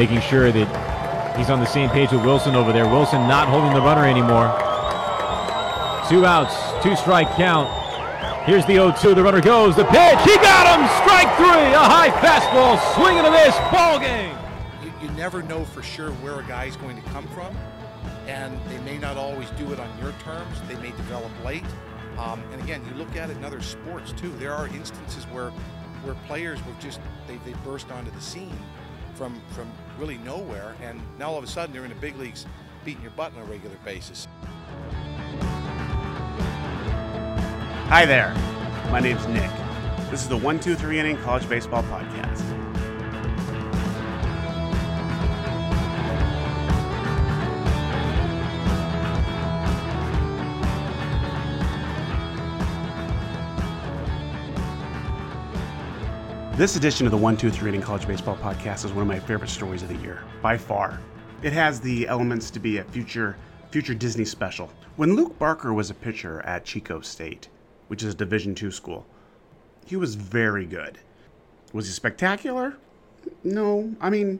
making sure that he's on the same page with Wilson over there. Wilson not holding the runner anymore. Two outs, two strike count. Here's the 0-2. The runner goes. The pitch. He got him. Strike three. A high fastball. Swing and a miss. Ball game. You, you never know for sure where a guy's going to come from, and they may not always do it on your terms. They may develop late. Um, and again, you look at it in other sports too. There are instances where where players were just they, they burst onto the scene from from really nowhere, and now all of a sudden they're in the big leagues beating your butt on a regular basis. Hi there. My name's Nick. This is the 123 Inning College Baseball Podcast. This edition of the 123 Inning College Baseball Podcast is one of my favorite stories of the year, by far. It has the elements to be a future future Disney special. When Luke Barker was a pitcher at Chico State, which is a Division II school, he was very good. Was he spectacular? No. I mean,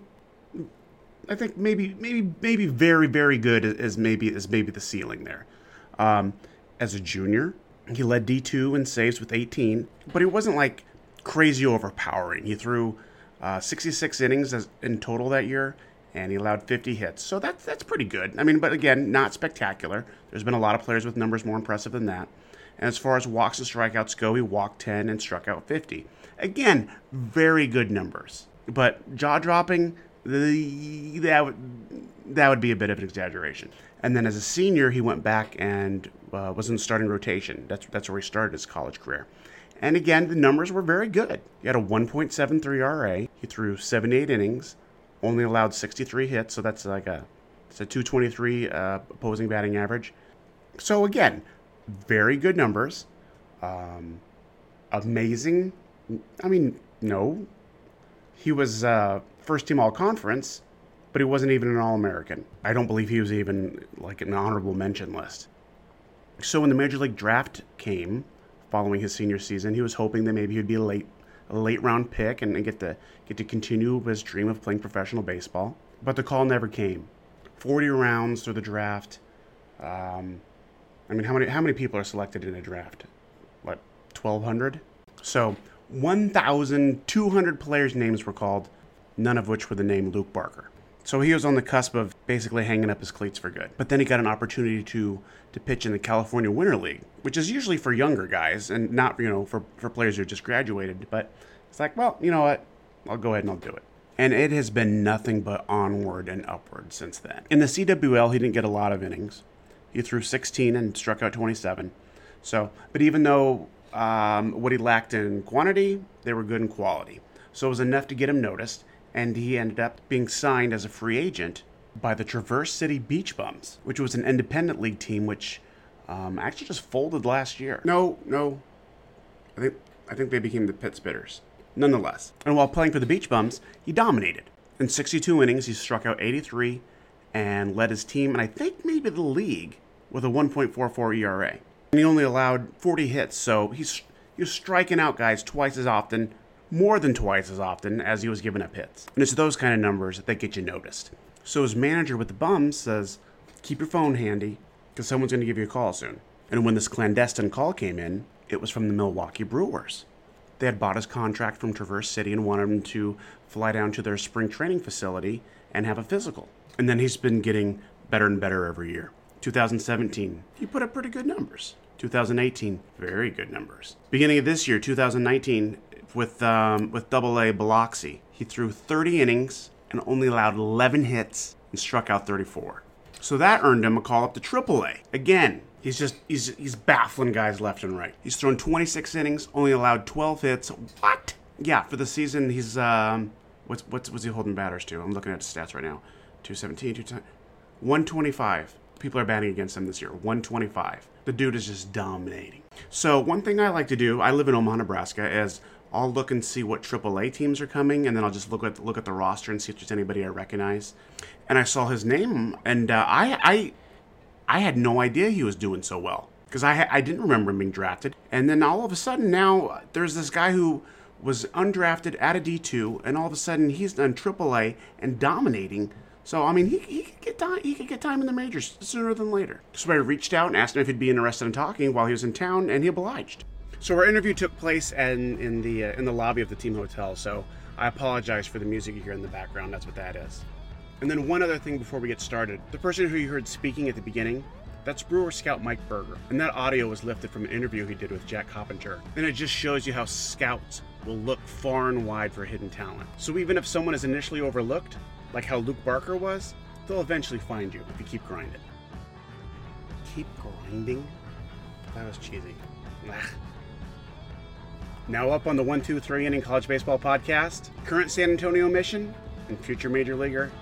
I think maybe maybe maybe very very good is maybe is maybe the ceiling there. Um, as a junior, he led D2 in saves with 18, but he wasn't like crazy overpowering. He threw uh, 66 innings as, in total that year, and he allowed 50 hits. So that's that's pretty good. I mean, but again, not spectacular. There's been a lot of players with numbers more impressive than that. And as far as walks and strikeouts go, he walked 10 and struck out 50. Again, very good numbers. But jaw dropping, that would that would be a bit of an exaggeration. And then as a senior, he went back and uh, was in starting rotation. That's that's where he started his college career. And again, the numbers were very good. He had a 1.73 RA. He threw 78 innings, only allowed 63 hits, so that's like a it's a 223 uh, opposing batting average. So again, very good numbers. Um, amazing. I mean, no, he was uh, first team All Conference, but he wasn't even an All American. I don't believe he was even like an honorable mention list. So when the major league draft came, following his senior season. He was hoping that maybe he'd be a late a late round pick and, and get to get to continue his dream of playing professional baseball. But the call never came. Forty rounds through the draft. Um, I mean, how many how many people are selected in a draft? What, twelve hundred? So one thousand two hundred players' names were called, none of which were the name Luke Barker. So he was on the cusp of basically hanging up his cleats for good. But then he got an opportunity to to pitch in the California Winter League, which is usually for younger guys and not you know for for players who just graduated. But it's like, well, you know what? I'll go ahead and I'll do it. And it has been nothing but onward and upward since then. In the CWL, he didn't get a lot of innings. He threw 16 and struck out 27. So, but even though um, what he lacked in quantity, they were good in quality. So it was enough to get him noticed and he ended up being signed as a free agent by the Traverse City Beach Bums, which was an independent league team which um, actually just folded last year. No, no, I think I think they became the Pit Spitters. Nonetheless, and while playing for the Beach Bums, he dominated. In 62 innings, he struck out 83 and led his team, and I think maybe the league, with a 1.44 ERA. And he only allowed 40 hits, so he's he was striking out guys twice as often more than twice as often as he was giving up hits. And it's those kind of numbers that get you noticed. So his manager with the bums says, keep your phone handy because someone's going to give you a call soon. And when this clandestine call came in, it was from the Milwaukee Brewers. They had bought his contract from Traverse City and wanted him to fly down to their spring training facility and have a physical. And then he's been getting better and better every year. 2017, he put up pretty good numbers. 2018, very good numbers. Beginning of this year, 2019, with um, with Double A Biloxi. He threw 30 innings and only allowed 11 hits and struck out 34. So that earned him a call up to Triple A. Again, he's just he's he's baffling guys left and right. He's thrown 26 innings, only allowed 12 hits. What? Yeah, for the season he's um what's what's what's he holding batters to? I'm looking at his stats right now. 217, 210, 125. People are batting against him this year. 125. The dude is just dominating. So one thing I like to do, I live in Omaha, Nebraska, is I'll look and see what AAA teams are coming, and then I'll just look at look at the roster and see if there's anybody I recognize. And I saw his name, and uh, I I I had no idea he was doing so well because I I didn't remember him being drafted. And then all of a sudden now there's this guy who was undrafted at a D2, and all of a sudden he's done AAA and dominating. So I mean, he, he could get time. He could get time in the majors sooner than later. So I reached out and asked him if he'd be interested in talking while he was in town, and he obliged. So our interview took place in, in the uh, in the lobby of the team hotel. So I apologize for the music you hear in the background. That's what that is. And then one other thing before we get started: the person who you heard speaking at the beginning, that's Brewer Scout Mike Berger, and that audio was lifted from an interview he did with Jack Coppinger. And it just shows you how scouts will look far and wide for hidden talent. So even if someone is initially overlooked, like how Luke Barker was, they'll eventually find you if you keep grinding. Keep grinding? That was cheesy. Now up on the 1 2 3 inning college baseball podcast, current San Antonio mission and future major leaguer,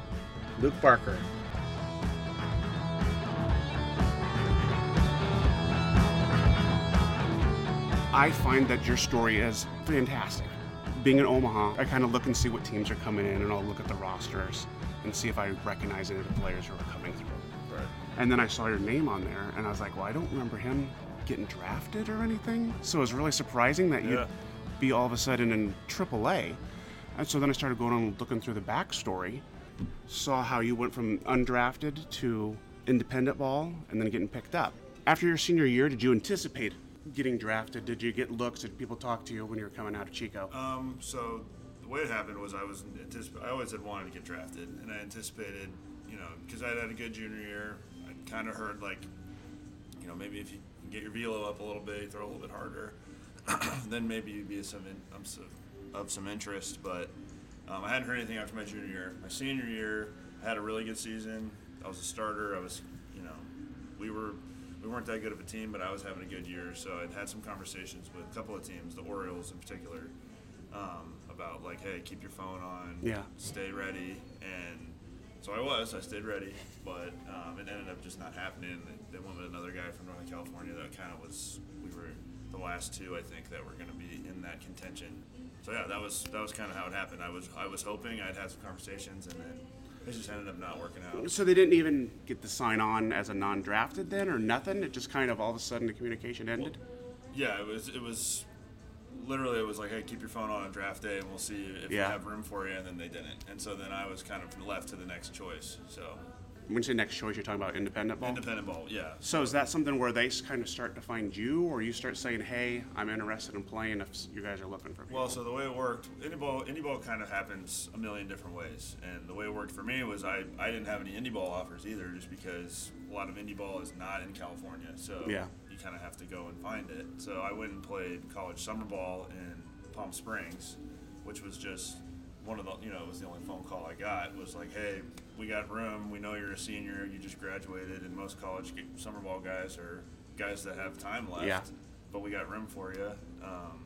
Luke Barker. I find that your story is fantastic. Being in Omaha, I kind of look and see what teams are coming in, and I'll look at the rosters and see if I recognize any of the players who are coming through. Right. And then I saw your name on there, and I was like, well, I don't remember him getting drafted or anything. So it was really surprising that you'd Yeah. be all of a sudden in AAA. And so then I started going and looking through the backstory, saw how you went from undrafted to independent ball and then getting picked up. After your senior year, did you anticipate getting drafted? Did you get looks? Did people talk to you when you were coming out of Chico? Um, so the way it happened was I was anticip- I always had wanted to get drafted, and I anticipated, you know, because I had a good junior year. I kind of heard like, you know, maybe if you get your velo up a little bit, throw a little bit harder, then maybe you'd be of some in, um, so- of some interest. But um, I hadn't heard anything after my junior year. My senior year, I had a really good season. I was a starter. I was, you know, we were we weren't that good of a team, but I was having a good year. So I'd had some conversations with a couple of teams, the Orioles in particular, um, about like, hey, keep your phone on, Yeah. stay ready, and so I was. I stayed ready, but um, it ended up just not happening. They, they went with another guy from Northern California that kind of was. We were the last two, I think, that were going to be in that contention. So yeah, that was that was kind of how it happened. I was I was hoping I'd have some conversations, and then it just ended up not working out. So they didn't even get to sign on as a non-drafted then, or nothing. It just kind of all of a sudden the communication ended. Yeah, it was. It was literally. It was like, hey, keep your phone on on draft day, and we'll see if Yeah. we have room for you. And then they didn't. And so then I was kind of left to the next choice. So When you say next choice, you're talking about independent ball. independent ball, yeah. So is that something where they kind of start to find you, or you start saying, "Hey, I'm interested in playing if you guys are looking for people"? Well, so the way it worked, indie ball, indie ball kind of happens a million different ways, and the way it worked for me was I, I didn't have any indie ball offers either, just because a lot of indie ball is not in California, so Yeah. You kind of have to go and find it. So I went and played college summer ball in Palm Springs, which was just one of the you know it was the only phone call I got was like, hey, we got room. We know you're a senior. You just graduated, and most college summer ball guys are guys that have time left. Yeah. But we got room for you. Um,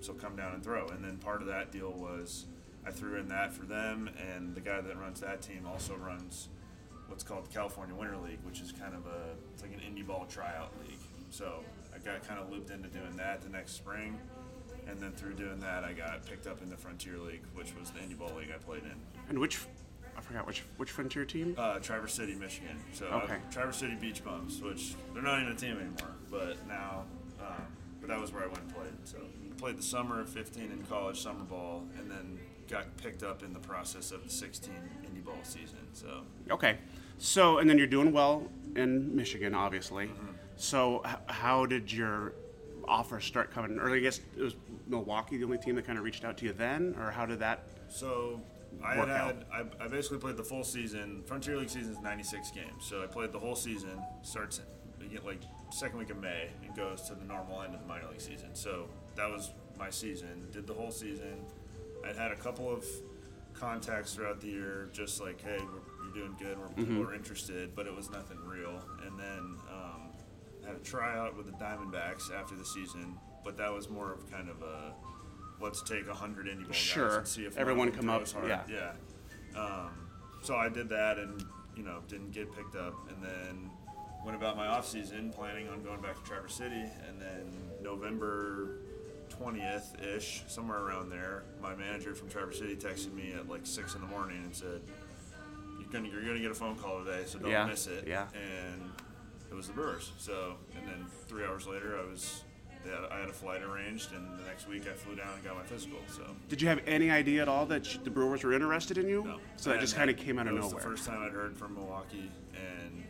so come down and throw. And then part of that deal was I threw in that for them, and the guy that runs that team also runs what's called the California Winter League, which is kind of a it's like an indie ball tryout league. So I got kind of looped into doing that the next spring, and then through doing that, I got picked up in the Frontier League, which was the indie ball league I played in. and which, I forgot which which frontier team. Uh, Traverse City, Michigan. So uh, Okay. Traverse City Beach Bums, which they're not even a team anymore, but now, um, but that was where I went and played. So played the summer of 15 in college summer ball, and then got picked up in the process of the 16 indie ball season. So Okay, so and then you're doing well in Michigan, obviously. Mm-hmm. So h- how did your offer start coming? Or I guess it was Milwaukee the only team that kind of reached out to you then, or how did that? So I had, had I, I basically played the full season. Frontier League season is 96 games, so I played the whole season. Starts like second week of May and goes to the normal end of the minor league season. So that was my season. Did the whole season. I'd had a couple of contacts throughout the year, just like, hey, we're, you're doing good. We're, Mm-hmm. we're interested, but it was nothing real. And then had a tryout with the Diamondbacks after the season, but that was more of kind of a let's take a hundred indie ball guys and see if Everyone come up, hard. yeah. Yeah. Um, so I did that and, you know, didn't get picked up. And then went about my off season planning on going back to Traverse City. And then November 20th ish, somewhere around there, my manager from Traverse City texted me at like 6 in the morning and said, you're gonna, you're gonna get a phone call today, so don't Yeah, miss it. yeah. And it was the Brewers. So, and then three hours later, I was they had, I had a flight arranged, and the next week I flew down and got my physical. So Did you have any idea at all that the Brewers were interested in you? no, So that just kind of came out of It was nowhere. the first time I'd heard from Milwaukee, and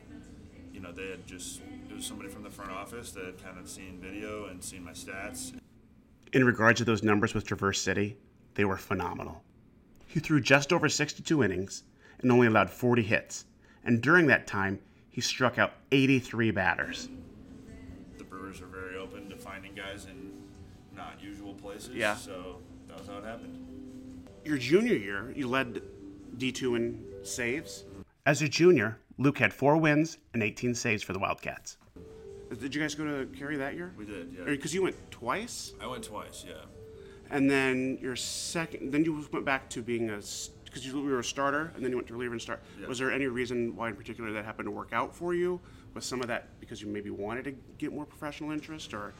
you know they had just it was somebody from the front office that had kind of seen video and seen my stats. In regards to those numbers with Traverse City, they were phenomenal. He threw just over 62 innings and only allowed 40 hits. And during that time, he struck out 83 batters. The Brewers are very open to finding guys in not usual places. Yeah. So that was how it happened. Your junior year, you led D2 in saves. As a junior, Luke had four wins and 18 saves for the Wildcats. Did you guys go to Cary that year? We did, yeah. Because you went twice, I went twice, yeah. and then your second, then you went back to being a, because you were a starter, and then you went to reliever and start. Yeah. Was there any reason why, in particular, that happened to work out for you? Was some of that because you maybe wanted to get more professional interest, or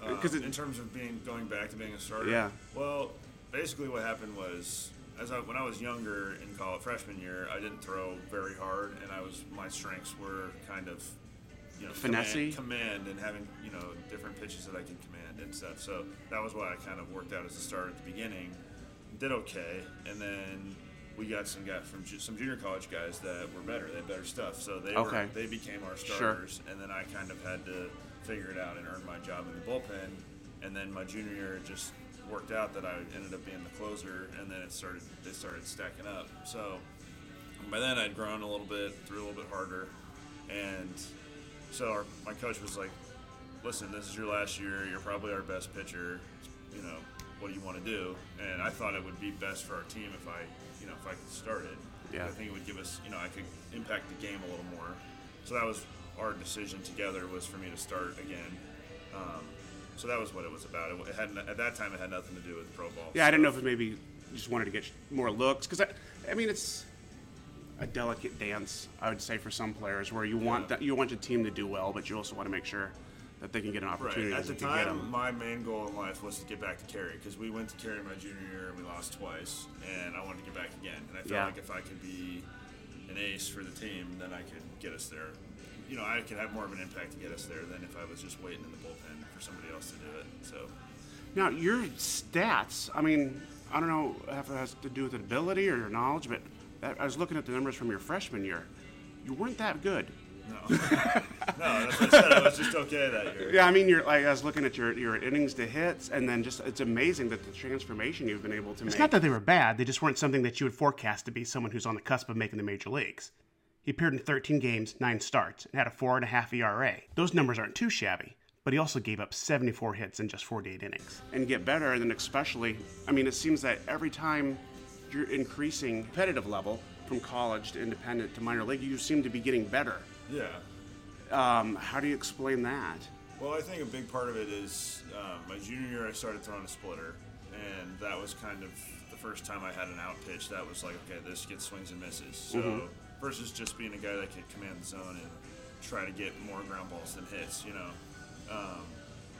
because Um, in terms of being going back to being a starter. Yeah. Well, basically what happened was, as I, when I was younger in college freshman year, I didn't throw very hard, and I was my strengths were kind of, you know, Finessey? command, command and having you know different pitches that I could command and stuff. So that was why I kind of worked out as a starter at the beginning. Did okay, and then we got some guys from ju- some junior college guys that were better. They had better stuff, so they Okay. were, they became our Sure. starters, and then I kind of had to figure it out and earn my job in the bullpen. And then my junior year it just worked out that I ended up being the closer, and then it started it started stacking up. So by then I'd grown a little bit, threw a little bit harder, and so our, my coach was like, "Listen, this is your last year. You're probably our best pitcher. You know, what do you want to do?" And I thought it would be best for our team if I, you know, if I could start it. Yeah. I think it would give us, you know, I could impact the game a little more. So that was our decision together was for me to start again. Um, so that was what it was about. It, it had at that time it had nothing to do with pro ball. Yeah, I didn't know if it maybe you just wanted to get more looks because I, I mean it's a delicate dance. I would say for some players where you want Yeah. that you want your team to do well, but you also want to make sure that they can get an opportunity. Right. At the if you can get time, my main goal in life was to get back to Cary because we went to Cary my junior year and we lost twice, and I wanted to get back again. And I felt Yeah. like if I could be an ace for the team, then I could get us there. You know, I could have more of an impact to get us there than if I was just waiting in the bullpen for somebody else to do it. So, Now your stats. I mean, I don't know if it has to do with ability or your knowledge, but I was looking at the numbers from your freshman year. You weren't that good. No, no, that's what I said. I was just okay that year. Yeah, I mean, you're like I was looking at your your innings to hits, and then just it's amazing that the transformation you've been able to make. It's not that they were bad; they just weren't something that you would forecast to be someone who's on the cusp of making the major leagues. He appeared in 13 games, nine starts, and had a four and a half ERA. Those numbers aren't too shabby, but he also gave up 74 hits in just 48 innings. And get better, and then especially, I mean, it seems that every time you're increasing competitive level from college to independent to minor league, you seem to be getting better. Yeah. Um, how do you explain that? Well, I think a big part of it is um, my junior year I started throwing a splitter, and that was kind of the first time I had an out pitch that was like, okay, this gets swings and misses. So versus just being a guy that could command the zone and try to get more ground balls than hits, you know. Um,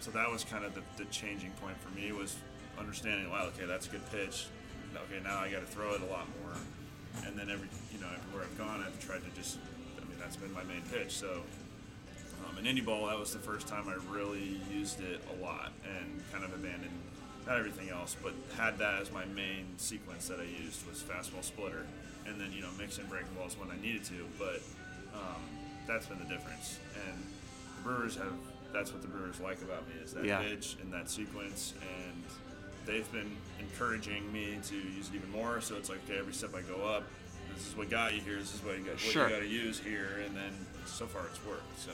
so that was kind of the, the changing point for me was understanding, wow, okay, that's a good pitch. Okay, now I got to throw it a lot more. And then every, you know, everywhere I've gone, I've tried to just, that's been my main pitch. So um, in indie ball, that was the first time I really used it a lot and kind of abandoned not everything else, but had that as my main sequence that I used was fastball splitter, and then you know mixing breaking balls when I needed to. But um, that's been the difference, and the Brewers have that's what the Brewers like about me is that Yeah. pitch and that sequence, and they've been encouraging me to use it even more. So it's like okay, every step I go up, this is what got you here. This is what you got, Sure. what you got to use here, and then so far it's worked. So.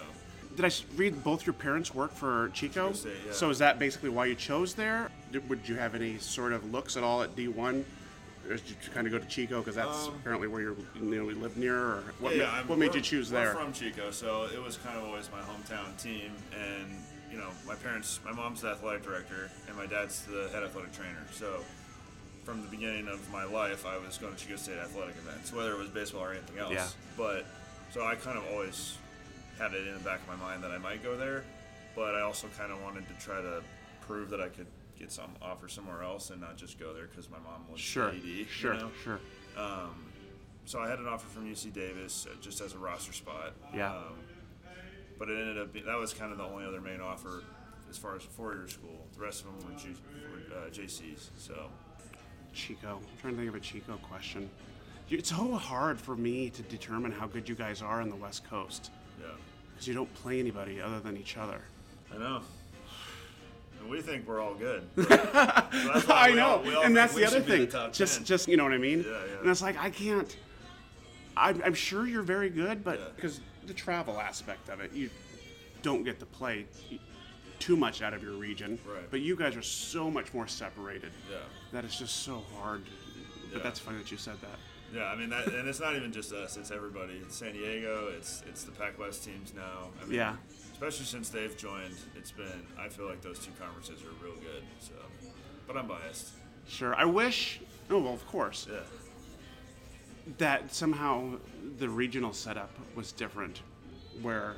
Did I read both your parents work for Chico? State, yeah. So is that basically why you chose there? Did, would you have any sort of looks at all at D1? Or did you kind of go to Chico because that's Um, apparently where you're, you know, we live near? Or what, yeah, ma- what made you choose there? from Chico, so it was kind of always my hometown team. And you know, my parents, my mom's the athletic director, and my dad's the head athletic trainer. So from the beginning of my life, I was going to Chico State athletic events, whether it was baseball or anything else. Yeah. But so I kind of always had it in the back of my mind that I might go there, but I also kind of wanted to try to prove that I could get some offer somewhere else and not just go there because my mom was Sure, AD, you sure, know? sure. Um, so I had an offer from UC Davis uh, just as a roster spot. Yeah. Um, but it ended up being, that was kind of the only other main offer as far as a four-year school. The rest of them were, G, were uh, JCs. So Chico. I'm trying to think of a Chico question. It's so hard for me to determine how good you guys are on the West Coast yeah, because you don't play anybody other than each other. I know. And we think we're all good. So I know, all- and that's the other be the thing. just, 10. just you know what I mean? Yeah, yeah. And it's like I can't. I'm, I'm sure you're very good, but Yeah. because the travel aspect of it, you don't get to play too much out of your region. Right. But you guys are so much more separated Yeah. that it's just so hard. But Yeah. that's funny that you said that. Yeah, I mean, that, and it's not even just us; it's everybody. It's San Diego. It's it's the Pac West teams now. I mean, Yeah. Especially since they've joined, it's been. I feel like those two conferences are real good. So, but I'm biased. Sure. I wish. Oh well, of course. Yeah. that somehow the regional setup was different, where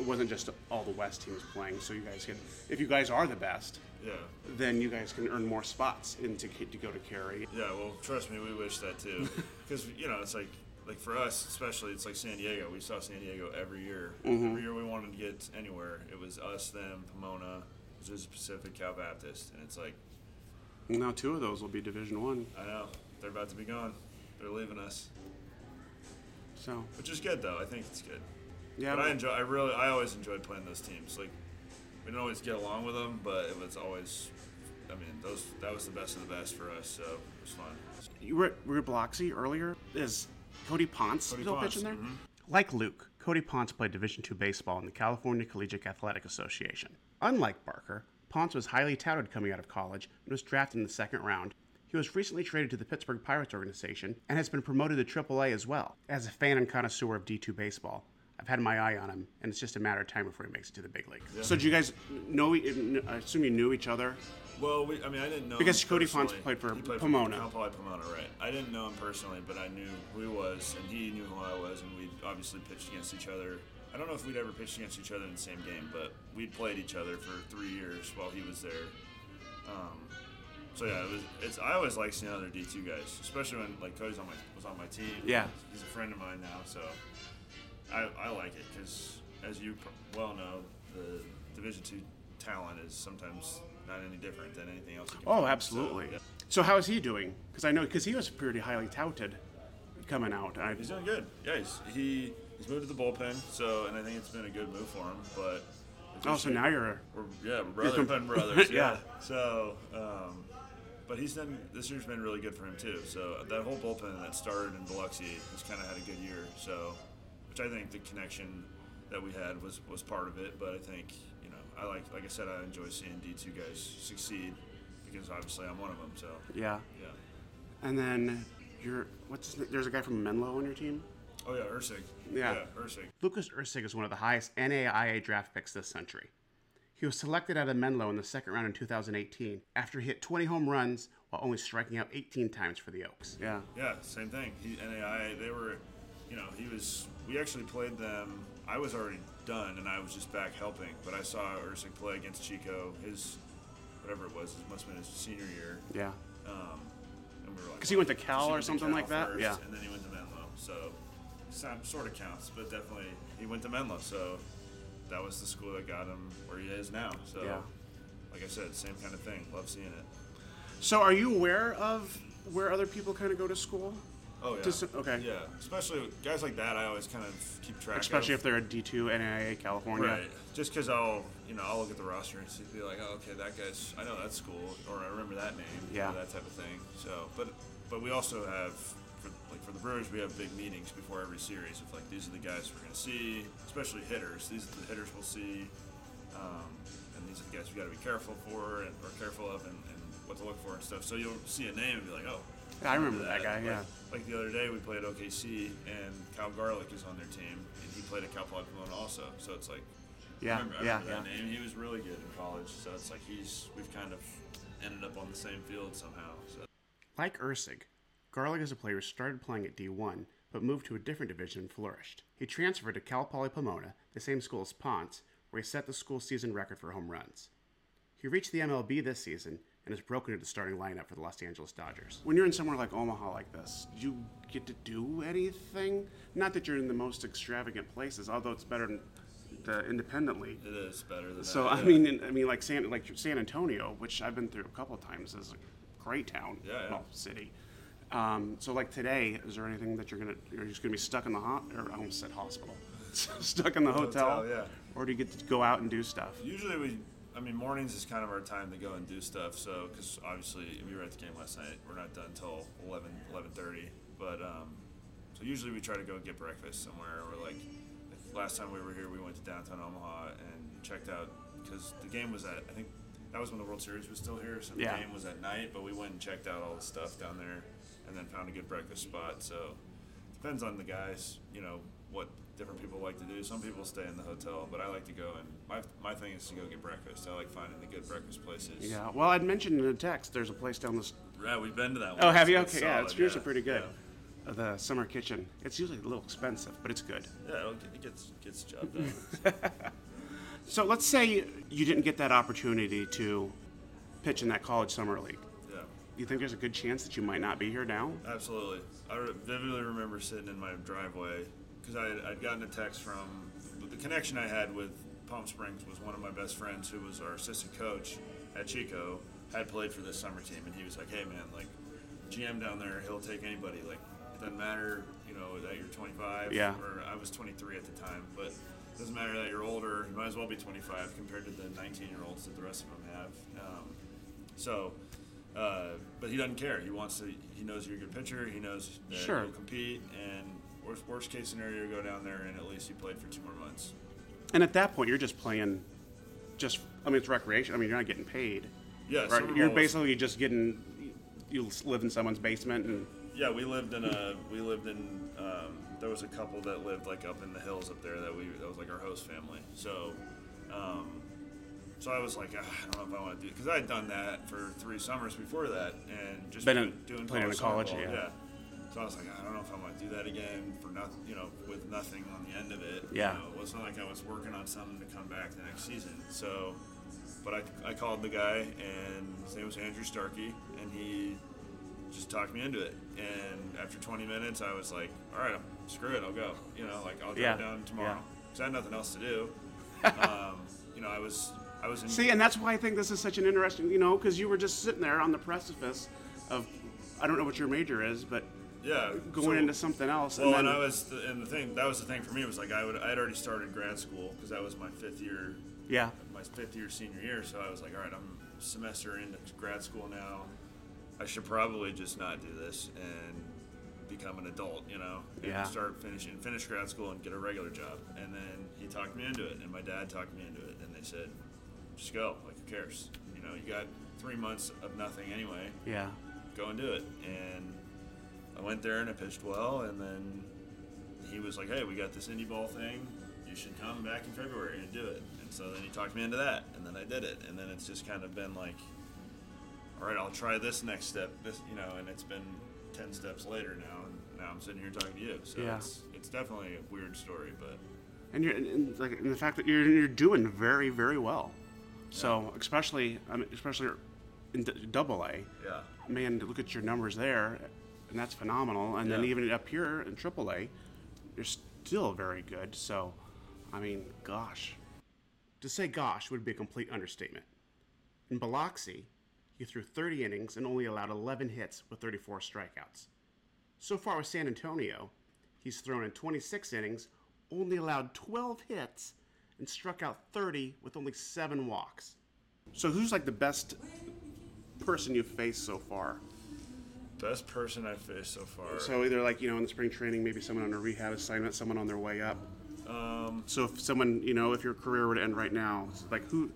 it wasn't just all the West teams playing. So you guys can, if you guys are the best, Yeah. then you guys can earn more spots into to go to Cary. Yeah. Well, trust me, we wish that too, because you know it's like like for us especially, it's like San Diego. We saw San Diego every year. Mm-hmm. Every year we wanted to get anywhere, it was us, them, Pomona, Azusa Pacific, Cal Baptist, and it's like Now two of those will be Division One. I know they're about to be gone. They're leaving us, So which is good though. I think it's good. Yeah, But I enjoy. I really. I always enjoyed playing those teams. Like we didn't always get along with them, but it was always. I mean, those that was the best of the best for us. So it was fun. you were, were at Biloxi earlier. Is Cody Ponce Cody still Ponce, pitching there? mhm. Like Luke, Cody Ponce played Division II baseball in the California Collegiate Athletic Association. Unlike Barker, Ponce was highly touted coming out of college and was drafted in the second round. He was recently traded to the Pittsburgh Pirates organization and has been promoted to AAA as well. As a fan and connoisseur of D2 baseball, I've had my eye on him, and it's just a matter of time before he makes it to the big league. So, do you guys know? I assume you knew each other. Well, we, I mean, I didn't know Because him Cody Ponce personally. played for he played Pomona. For Cal Poly Pomona, right? I didn't know him personally, but I knew who he was, and he knew who I was, and we obviously pitched against each other. I don't know if we'd ever pitched against each other in the same game, but we'd played each other for three years while he was there. Um, so yeah, it was. It's. I always like seeing other D two guys, especially when like Cody's on my was on my team. Yeah. he's a friend of mine now, so I, I like it because, as you pr- well know, the Division two talent is sometimes not any different than anything else. you can Oh, find. So, absolutely. yeah. So, how is he doing? Because I know because he was pretty highly touted coming out. I, He's doing good. Yeah, he's, he he's moved to the bullpen, so and I think it's been a good move for him. But oh, so now you're. we're yeah we're brother com- brothers. Yeah. yeah. So, um, but he's done this year's been really good for him too. So that whole bullpen that started in Biloxi has kind of had a good year. So, which I think the connection that we had was was part of it. But I think you know I like like I said I enjoy seeing D two guys succeed because obviously I'm one of them. So Yeah. yeah. And then you're. What's his, there's a guy from Menlo on your team. Oh yeah, Erceg. Yeah. yeah Erceg. Lucas Erceg is one of the highest NAIA draft picks this century. He was selected out of Menlo in the second round in 2018 after he hit 20 home runs while only striking out 18 times for the Oaks. Yeah. Yeah, same thing. He, NAI, they were, you know, he was. We actually played them. I was already done, and I was just back helping. But I saw Erceg play against Chico. His, whatever it was, it must have been his senior year. Yeah. Um, and we were like, 'Cause he went to Cal or something Cal like that? first, Yeah. And then he went to Menlo. So, sort of counts, but definitely he went to Menlo. So, that was the school that got him where he is now. So, Yeah. like I said, same kind of thing. Love seeing it. So are you aware of where other people kind of go to school? Oh yeah. Okay. Yeah, especially guys like that. I always kind of keep track. Especially of. if they're a D2 NAIA California. Right. Just because I'll, you know, I'll look at the roster and see- be like, oh, okay, that guy's, I know that school, or I remember that name, Yeah. that type of thing. So, but, but we also have, for, like for the Brewers, we have big meetings before every series of like these are the guys we're gonna see, especially hitters. These are the hitters we'll see, um, and these are the guys we got to be careful for and or careful of, and, and what to look for and stuff. So you'll see a name and be like, oh. Yeah, I remember that guy, Like- yeah. Like the other day, we played OKC, and Kyle Garlick is on their team, and he played at Cal Poly Pomona also. So it's like, Yeah, I remember, I yeah, remember that yeah. name. He was really good in college, so it's like he's we've kind of ended up on the same field somehow. So Like Erceg, Garlick as a player started playing at D1, but moved to a different division and flourished. He transferred to Cal Poly Pomona, the same school as Ponce, where he set the school season record for home runs. He reached the MLB this season and has broken into the starting lineup for the Los Angeles Dodgers. When you're in somewhere like Omaha like this, do you get to do anything? Not that you're in the most extravagant places, although it's better than, the independent league. It is better than So that. I yeah. mean, I mean, like San like San Antonio, which I've been through a couple of times, is a great town, Yeah, yeah. well, city. Um, so like today, is there anything that you're gonna you're just gonna be stuck in the hot or I almost said hospital, stuck in the hotel, Hotel, yeah. or do you get to go out and do stuff? Usually we, I mean, mornings is kind of our time to go and do stuff. So, because obviously we were at the game last night, we're not done until 11, 11.30. But um, so usually we try to go get breakfast somewhere. Or like last time we were here, we went to downtown Omaha and checked out because the game was at I think that was when the World Series was still here. So the Yeah. game was at night, but we went and checked out all the stuff down there, and then found a good breakfast spot. So depends on the guys, you know, what like to do. Some people stay in the hotel, but I like to go and my, my thing is to go get breakfast. I like finding the good breakfast places. Yeah. Well, I'd mentioned in the text there's a place down the. Yeah, we've been to that one. Oh, have you? It's Okay, yeah, it's usually yeah, pretty good. Yeah, Uh, The summer kitchen. It's usually a little expensive, but it's good. yeah it gets gets the job done. So let's say you didn't get that opportunity to pitch in that college summer league. yeah, You think there's a good chance that you might not be here now? absolutely. I vividly remember sitting in my driveway because I, I'd gotten a text from the connection I had with Palm Springs was one of my best friends who was our assistant coach at Chico had played for this summer team and he was like, hey man, like GM down there, he'll take anybody. Like it doesn't matter, you know, that you're 25 Yeah. or I was 23 at the time, but it doesn't matter that you're older. You might as well be 25 compared to the 19 year olds that the rest of them have. Um, so, uh, but he doesn't care. He wants to. He knows you're a good pitcher. He knows that Sure. you'll compete. And worst, worst case scenario, go down there and at least you played for two more months. And at that point, you're just playing, just I mean, it's recreation. I mean, you're not getting paid. Yeah, right? You're basically just getting. You live in someone's basement, and Yeah, we lived in a. We lived in. Um, there was a couple that lived like up in the hills up there that we. That was like our host family. So, um, so I was like, ah, I don't know if I want to do because I had done that for three summers before that, and just Been doing, in- doing playing in college, ball, yeah. So I was like, I don't know if I want to do that again for nothing, you know, with nothing on the end of it. Yeah. You know, it wasn't like I was working on something to come back the next season. So, but I, I called the guy, and his name was Andrew Starkey, and he just talked me into it. And after 20 minutes, I was like, all right, screw it, I'll go. You know, like I'll Yeah. drive down tomorrow Yeah. because I had nothing else to do. um, you know, I was I was in. see, and that's why I think this is such an interesting, you know, because you were just sitting there on the precipice of, I don't know what your major is, but yeah, going so- into something else. Well, and and then, I was, the, and the thing that was the thing for me was like I would I had already started grad school because that was my fifth year, yeah, my fifth year senior year. So I was like, all right, I'm semester into grad school now. I should probably just not do this and become an adult, you know, and Yeah. start finishing finish grad school and get a regular job. And then he talked me into it, and my dad talked me into it, and they said, just go, like who cares, you know, you got three months of nothing anyway yeah, go and do it. And I went there and I pitched well. And then he was like, hey, we got this indie ball thing. You should come back in February and do it. And so then he talked me into that. And then I did it. And then it's just kind of been like, all right, I'll try this next step. This, you know, and it's been 10 steps later now. And now I'm sitting here talking to you. So Yeah. it's, it's definitely a weird story, but and you're and, like and the fact that you're you're doing very very well. So especially I mean, especially in double A, yeah. man, look at your numbers there, and that's phenomenal. And then even up here in Triple A, you're still very good. So, I mean, gosh, to say gosh would be a complete understatement. In Biloxi, he threw 30 innings and only allowed 11 hits with 34 strikeouts. So far with San Antonio, he's thrown in 26 innings, only allowed 12 hits, and struck out 30 with only seven walks. So, who's like the best person you've faced so far? Best person I've faced so far. So either like you know in the spring training, maybe someone on a rehab assignment, someone on their way up. um, So if someone you know, if your career were to end right now, like who,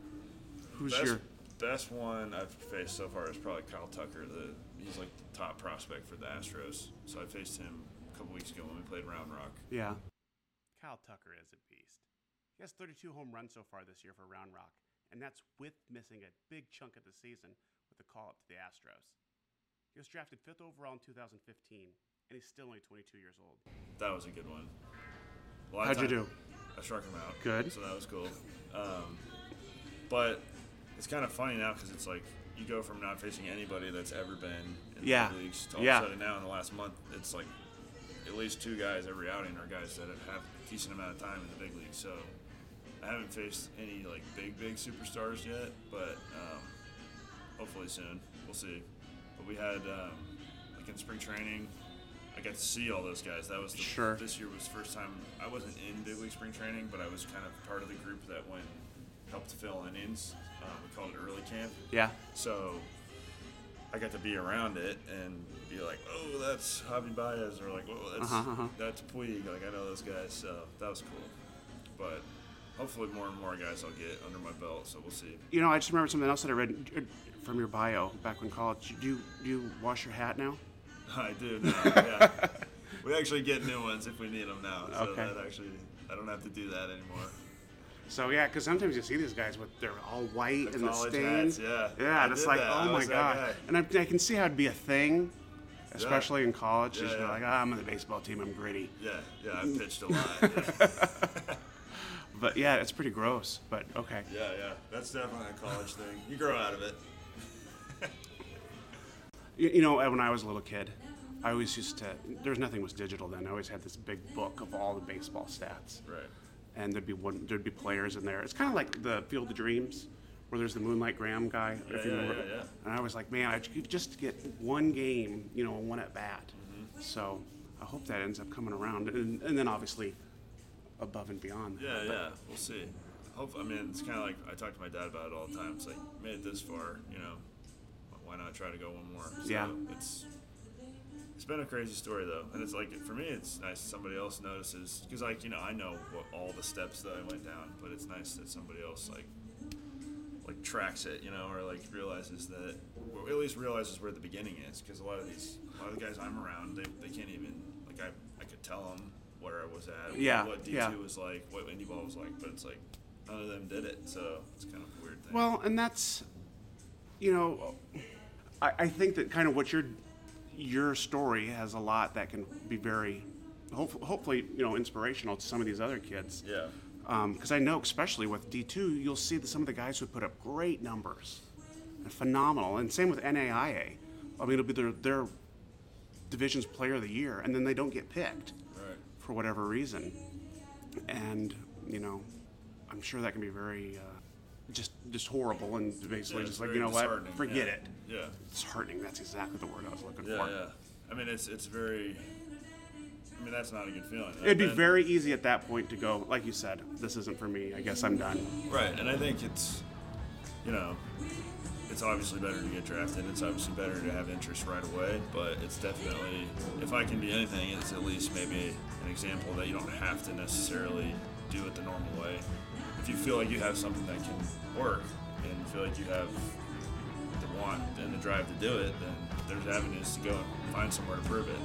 who's best, your best one I've faced so far is probably Kyle Tucker. The he's like the top prospect for the Astros. So I faced him a couple weeks ago when we played Round Rock. yeah? Kyle Tucker is a beast. He has 32 home runs so far this year for Round Rock, and that's with missing a big chunk of the season with the call up to the Astros. He was drafted fifth overall in 2015, and he's still only 22 years old. That was a good one. A How'd you do? I struck him out. Good. So that was cool. Um, but it's kind of funny now because it's like you go from not facing anybody that's ever been in Yeah. the leagues to all Yeah. of a sudden now in the last month it's like at least two guys every outing are guys that have a decent amount of time in the big league. So I haven't faced any like big big superstars yet, but um, hopefully soon. We'll see. But we had um, like in spring training, I got to see all those guys. That was the, Sure. This year was the first time I wasn't in big league spring training, but I was kind of part of the group that went helped to fill innings. Um, we called it early camp. Yeah. So I got to be around it and be like, oh, that's Javi Baez, or like, oh, that's Uh-huh, uh-huh. that's Puig. Like I know those guys, so that was cool. But hopefully, more and more guys I'll get under my belt. So we'll see. You know, I just remember something else that I read from your bio back in college. Do you, do you wash your hat now? I do now. yeah. We actually get new ones if we need them now. So Okay. that actually, I don't have to do that anymore. So yeah, because sometimes you see these guys with they're all white The and the stains. yeah. Yeah, I and it's like, that. Oh my god. And I, I can see how it'd be a thing, especially in college. Yeah, yeah. like, ah, I'm on the baseball team. I'm gritty. Yeah, yeah. I pitched a lot. Yeah. But yeah, it's pretty gross. But okay. yeah, yeah. That's definitely a college thing. You grow out of it. You, know, when I was a little kid, I always used to. There's nothing was digital then. I always had this big book of all the baseball stats. Right. and there'd be one, there'd be players in there. It's kind of like the Field of Dreams, where there's the Moonlight Graham guy. Yeah, if you yeah, remember. yeah, yeah. And I was like, man, I could just get one game, you know, one at bat. Mm-hmm. So I hope that ends up coming around, and, and then obviously above and beyond. that. Yeah, But- yeah. We'll see. Hope. I mean, it's kind of like I talk to my dad about it all the time. It's like made it this far, you know. Why not try to go one more? So Yeah. It's it's been a crazy story though, and it's like for me, it's nice somebody else notices because like you know I know what all the steps that I went down, but it's nice that somebody else like like tracks it, you know, or like realizes that, or at least realizes where the beginning is. Because a lot of these, a lot of the guys I'm around, they, they can't even like I I could tell them where I was at, Yeah, what D2 yeah. was like, what indie ball was like, but it's like none of them did it, so it's kind of a weird thing. Well, and that's, you know, I, I think that kind of what your your story has a lot that can be very, hope, hopefully, you know, inspirational to some of these other kids. yeah, because I know, especially with D2, you'll see that some of the guys who put up great numbers, phenomenal, and same with NAIA. I mean, it'll be their, their division's player of the year, and then they don't get picked right. for whatever reason. And you know, I'm sure that can be very uh, just just horrible, and basically Yeah, just it's like you know what, disheartening, forget yeah. it. Yeah, Disheartening. That's exactly the word I was looking yeah, for. yeah. I mean, it's it's very. I mean, that's not a good feeling. It'd be And- very easy at that point to go, like you said, this isn't for me. I guess I'm done. Right, and I think it's, you know, it's obviously better to get drafted. It's obviously better to have interest right away, but it's definitely, if I can be anything, it's at least maybe an example that you don't have to necessarily do it the normal way. If you feel like you have something that can work and feel like you have the want and the drive to do it, then there's avenues to go and find somewhere to prove it.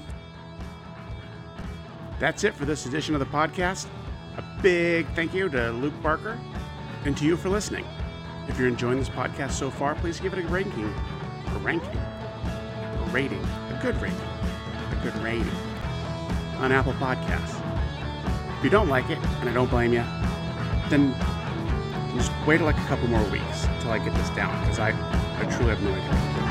That's it for this edition of the podcast. A big thank you to Luke Barker and to you for listening. If you're enjoying this podcast so far, please give it a ranking, a ranking, a rating, a good rating, a good rating on Apple Podcasts. If you don't like it, and I don't blame you, then just wait like a couple more weeks until I get this down because I, I truly have no idea.